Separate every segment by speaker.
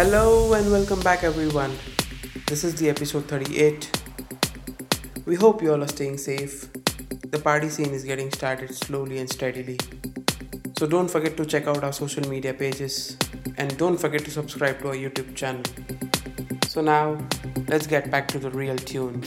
Speaker 1: Hello and welcome back, everyone. This is the episode 38. We hope you all are staying safe. The party scene is getting started slowly and steadily. So don't forget to check out our social media pages and don't forget to subscribe to our YouTube channel. So now, let's get back to the real tune.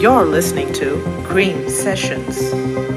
Speaker 2: You're listening to Cream Sessions.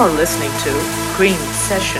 Speaker 3: You're listening to Green Sessions.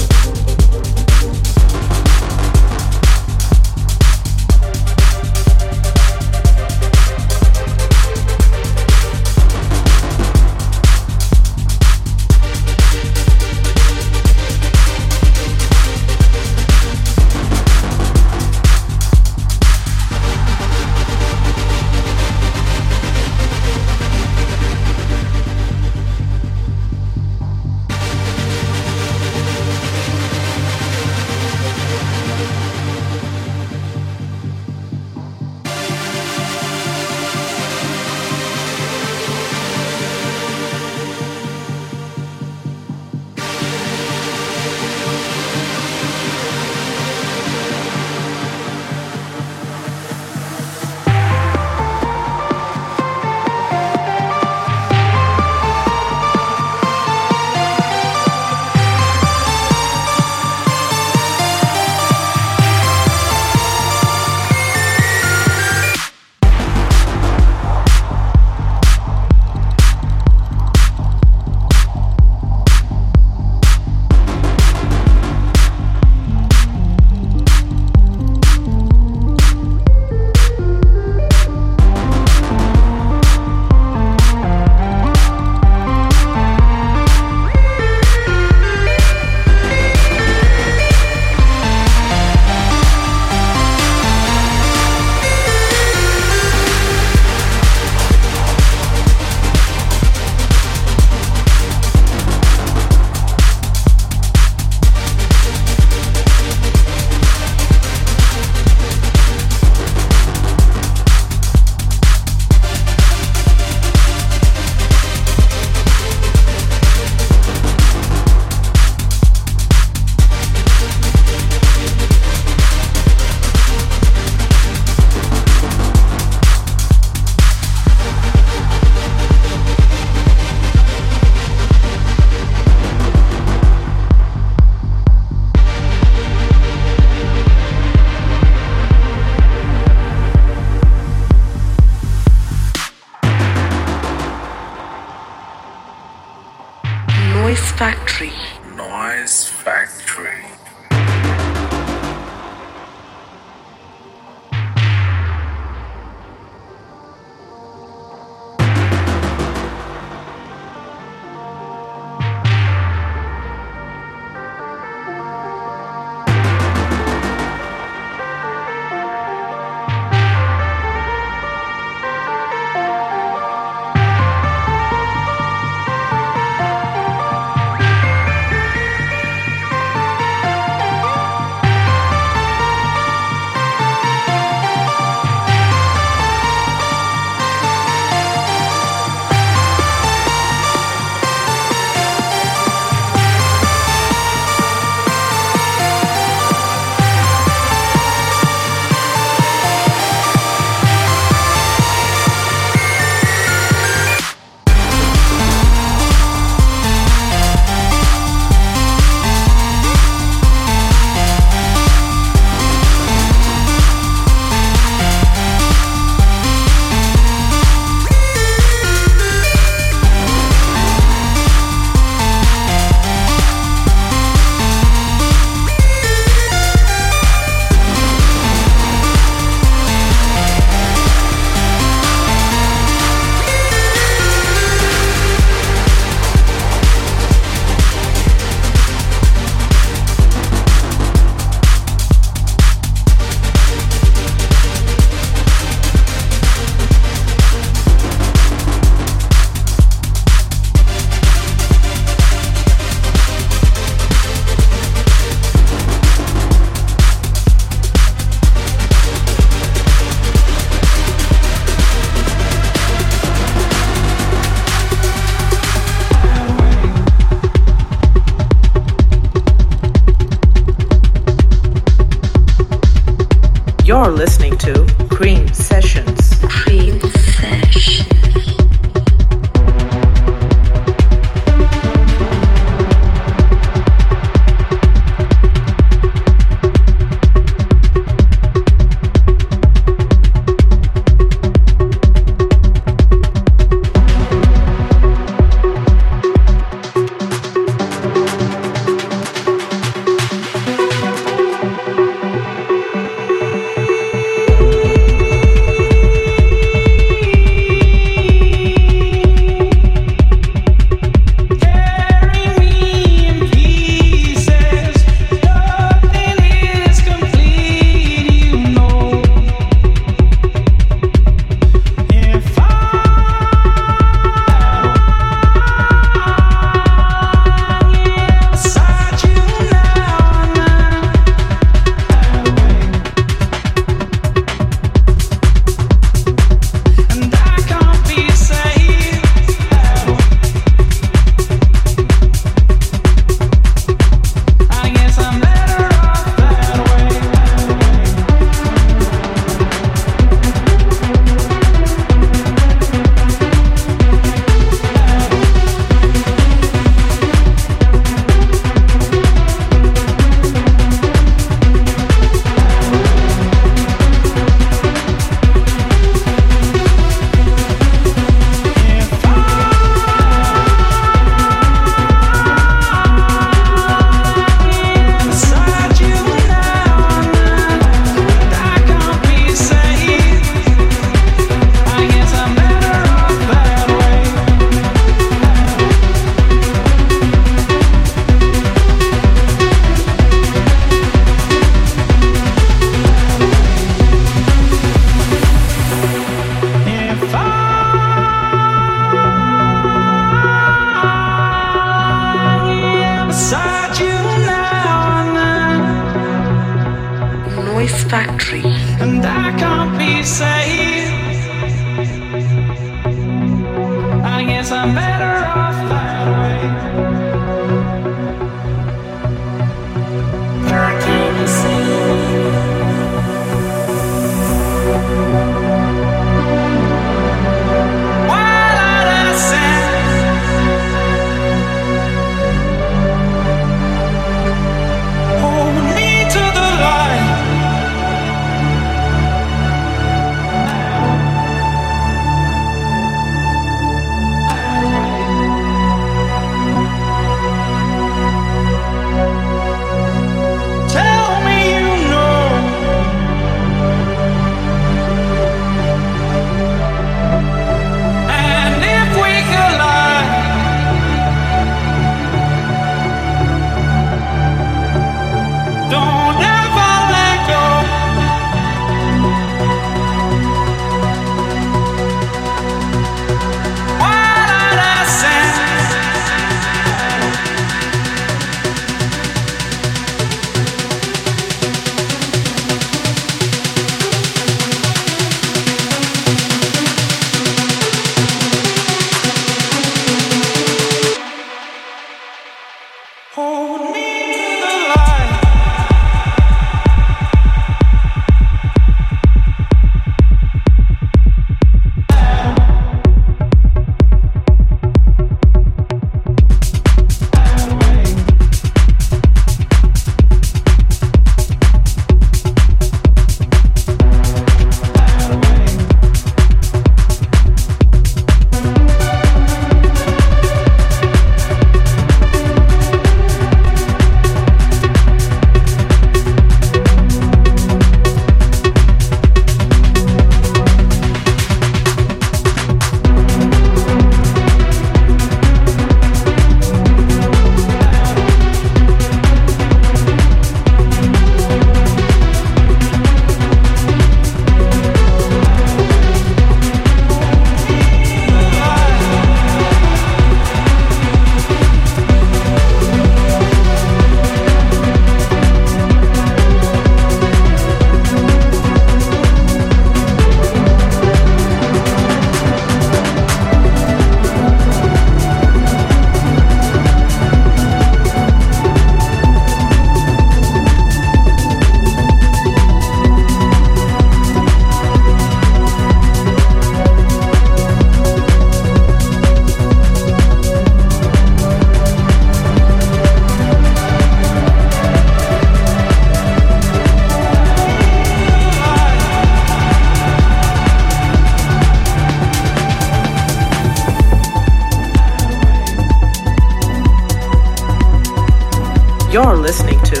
Speaker 2: Listening to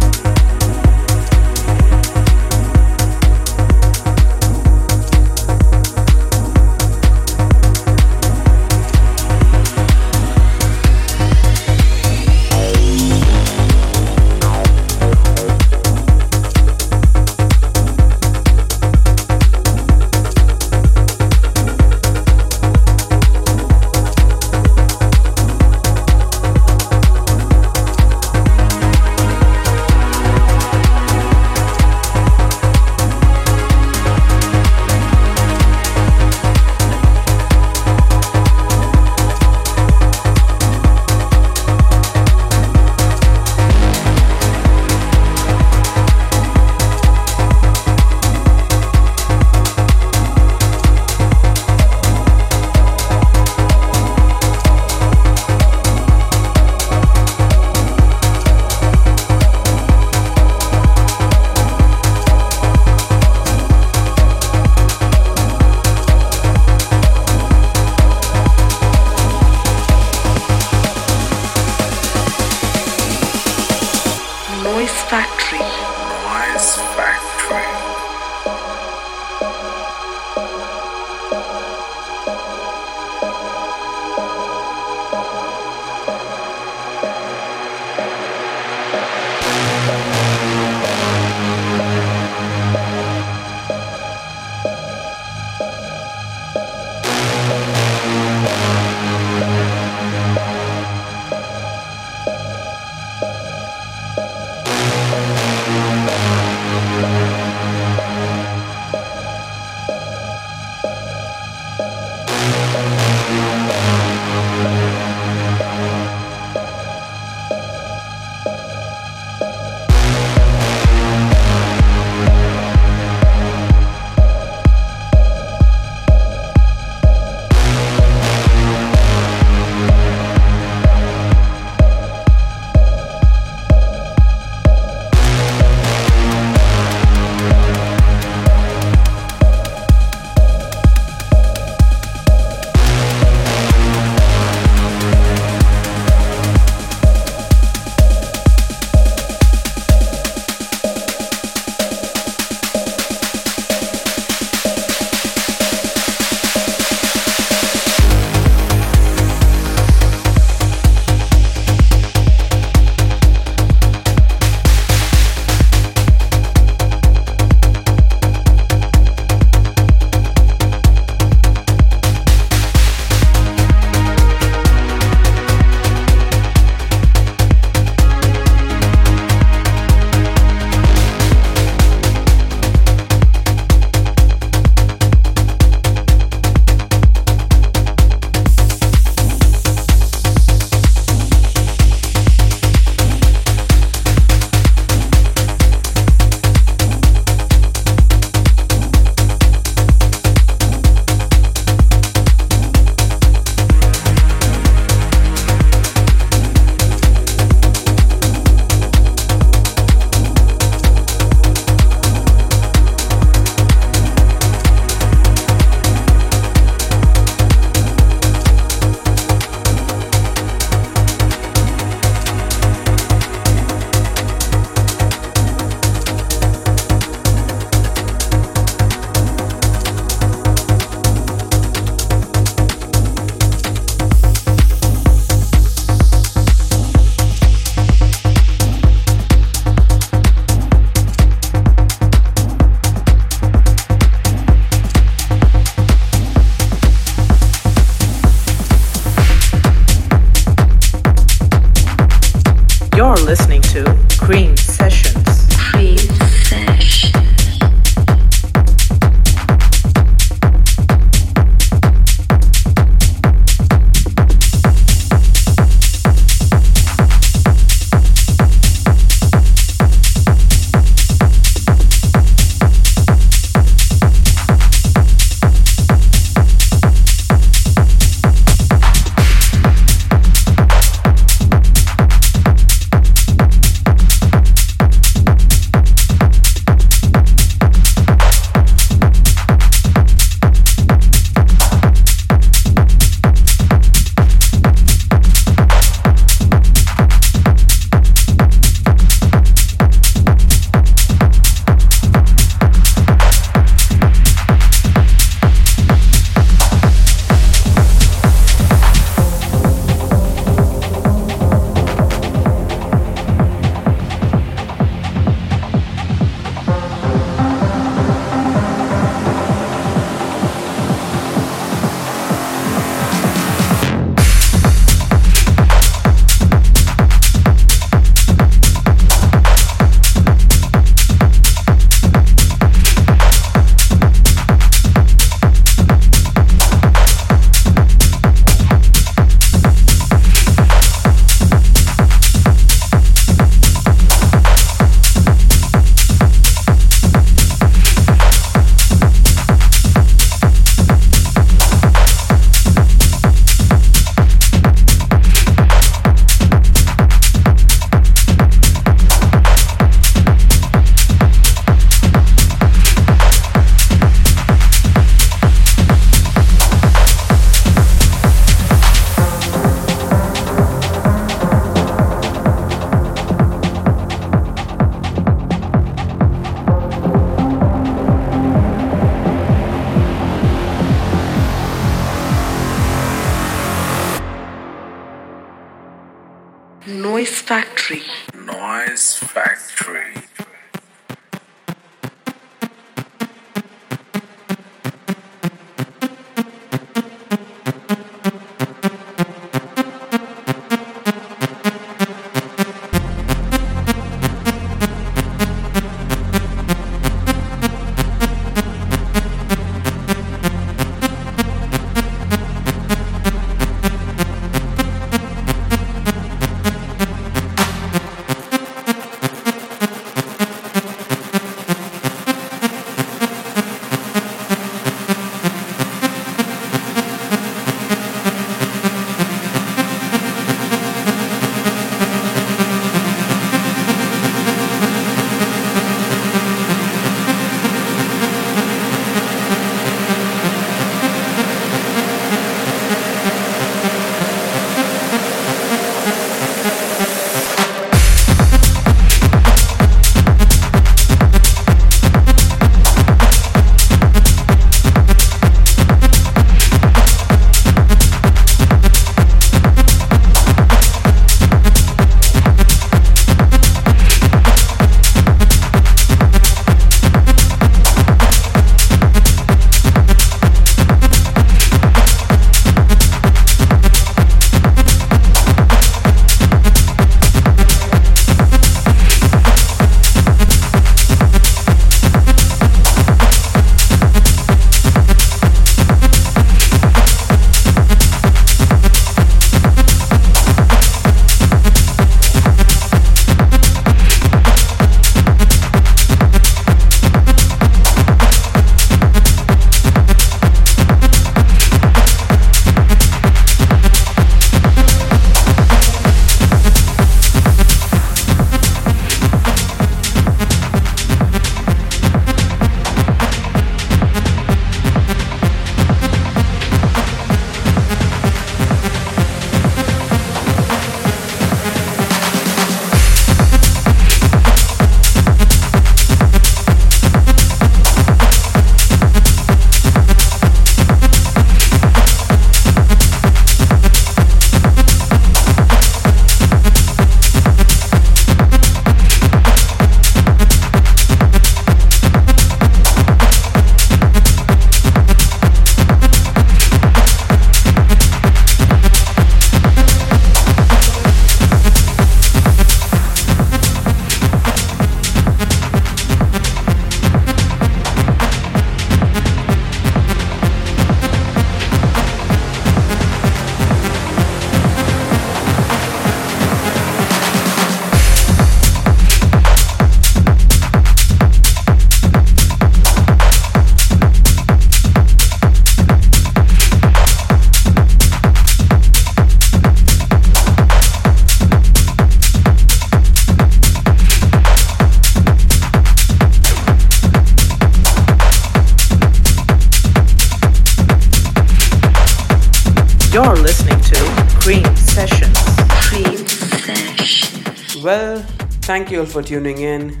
Speaker 1: thank you all for tuning in.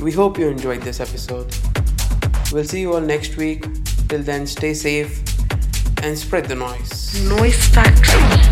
Speaker 1: We hope you enjoyed this episode. We'll see you all next week. Till then, stay safe and spread the noise.
Speaker 4: Noise Factory.